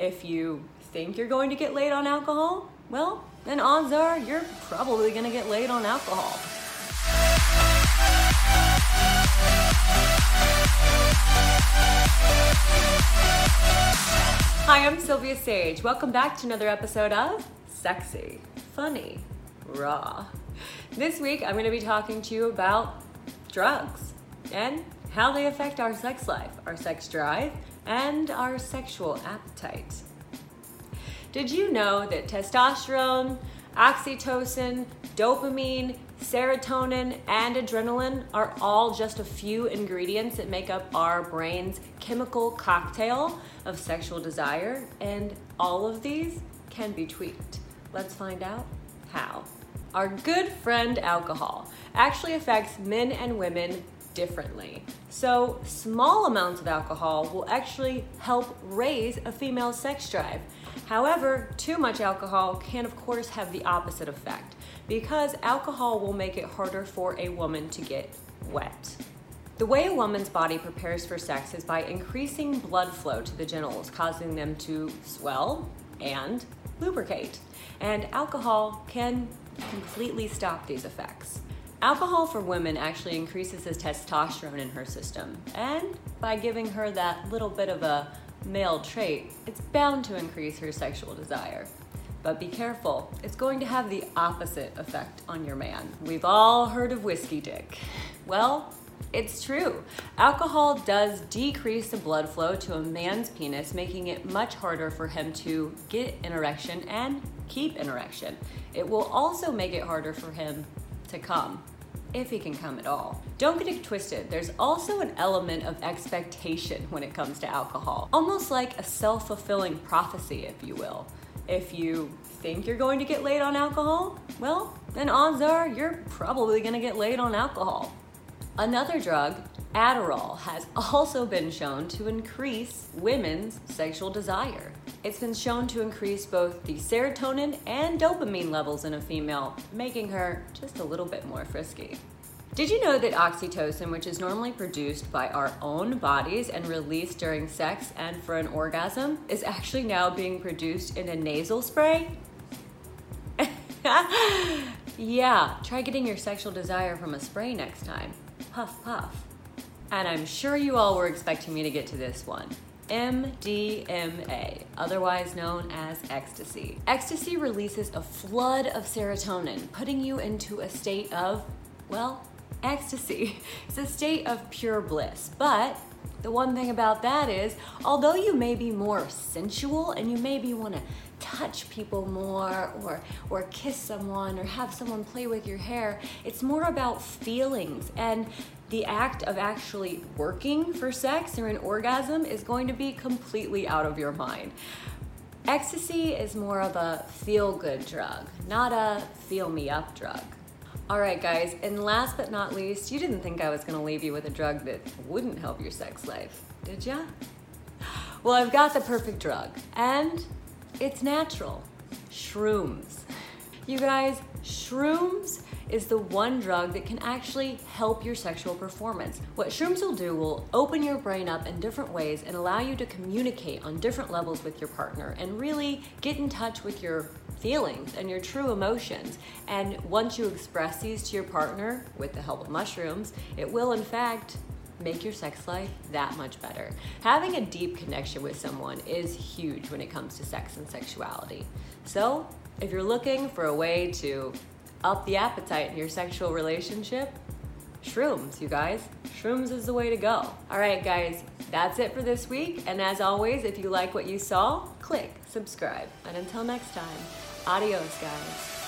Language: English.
If you think you're going to get laid on alcohol, well, then odds are you're probably going to get laid on alcohol. Hi, I'm Sylvia Sage. Welcome back to another episode of Sexy, Funny, Raw. This week I'm going to be talking to you about drugs and how they affect our sex life, our sex drive, and our sexual appetite. Did you know that testosterone, oxytocin, dopamine, serotonin, and adrenaline are all just a few ingredients that make up our brain's chemical cocktail of sexual desire? And all of these can be tweaked. Let's find out how. Our good friend alcohol actually affects men and women differently. So, small amounts of alcohol will actually help raise a female's sex drive. However, too much alcohol can, of course, have the opposite effect because alcohol will make it harder for a woman to get wet. The way a woman's body prepares for sex is by increasing blood flow to the genitals, causing them to swell and lubricate. And alcohol can completely stop these effects. Alcohol for women actually increases the testosterone in her system, and by giving her that little bit of a male trait, it's bound to increase her sexual desire. But be careful, it's going to have the opposite effect on your man. We've all heard of whiskey dick. Well, it's true. Alcohol does decrease the blood flow to a man's penis, making it much harder for him to get an erection and keep an erection. It will also make it harder for him to come, if he can come at all. Don't get it twisted, there's also an element of expectation when it comes to alcohol, almost like a self fulfilling prophecy, if you will. If you think you're going to get laid on alcohol, well, then odds are you're probably going to get laid on alcohol. Another drug, Adderall, has also been shown to increase women's sexual desire. It's been shown to increase both the serotonin and dopamine levels in a female, making her just a little bit more frisky. Did you know that oxytocin, which is normally produced by our own bodies and released during sex and for an orgasm, is actually now being produced in a nasal spray? yeah, try getting your sexual desire from a spray next time. Puff, puff. And I'm sure you all were expecting me to get to this one. MDMA, otherwise known as ecstasy. Ecstasy releases a flood of serotonin, putting you into a state of, well, ecstasy. It's a state of pure bliss. But the one thing about that is, although you may be more sensual and you maybe want to touch people more or or kiss someone or have someone play with your hair, it's more about feelings and the act of actually working for sex or an orgasm is going to be completely out of your mind. Ecstasy is more of a feel good drug, not a feel me up drug. All right, guys, and last but not least, you didn't think I was gonna leave you with a drug that wouldn't help your sex life, did ya? Well, I've got the perfect drug, and it's natural shrooms. You guys, shrooms is the one drug that can actually help your sexual performance. What shrooms will do will open your brain up in different ways and allow you to communicate on different levels with your partner and really get in touch with your feelings and your true emotions. And once you express these to your partner with the help of mushrooms, it will, in fact, make your sex life that much better. Having a deep connection with someone is huge when it comes to sex and sexuality. So, if you're looking for a way to up the appetite in your sexual relationship, shrooms, you guys. Shrooms is the way to go. All right, guys, that's it for this week. And as always, if you like what you saw, click subscribe. And until next time, adios, guys.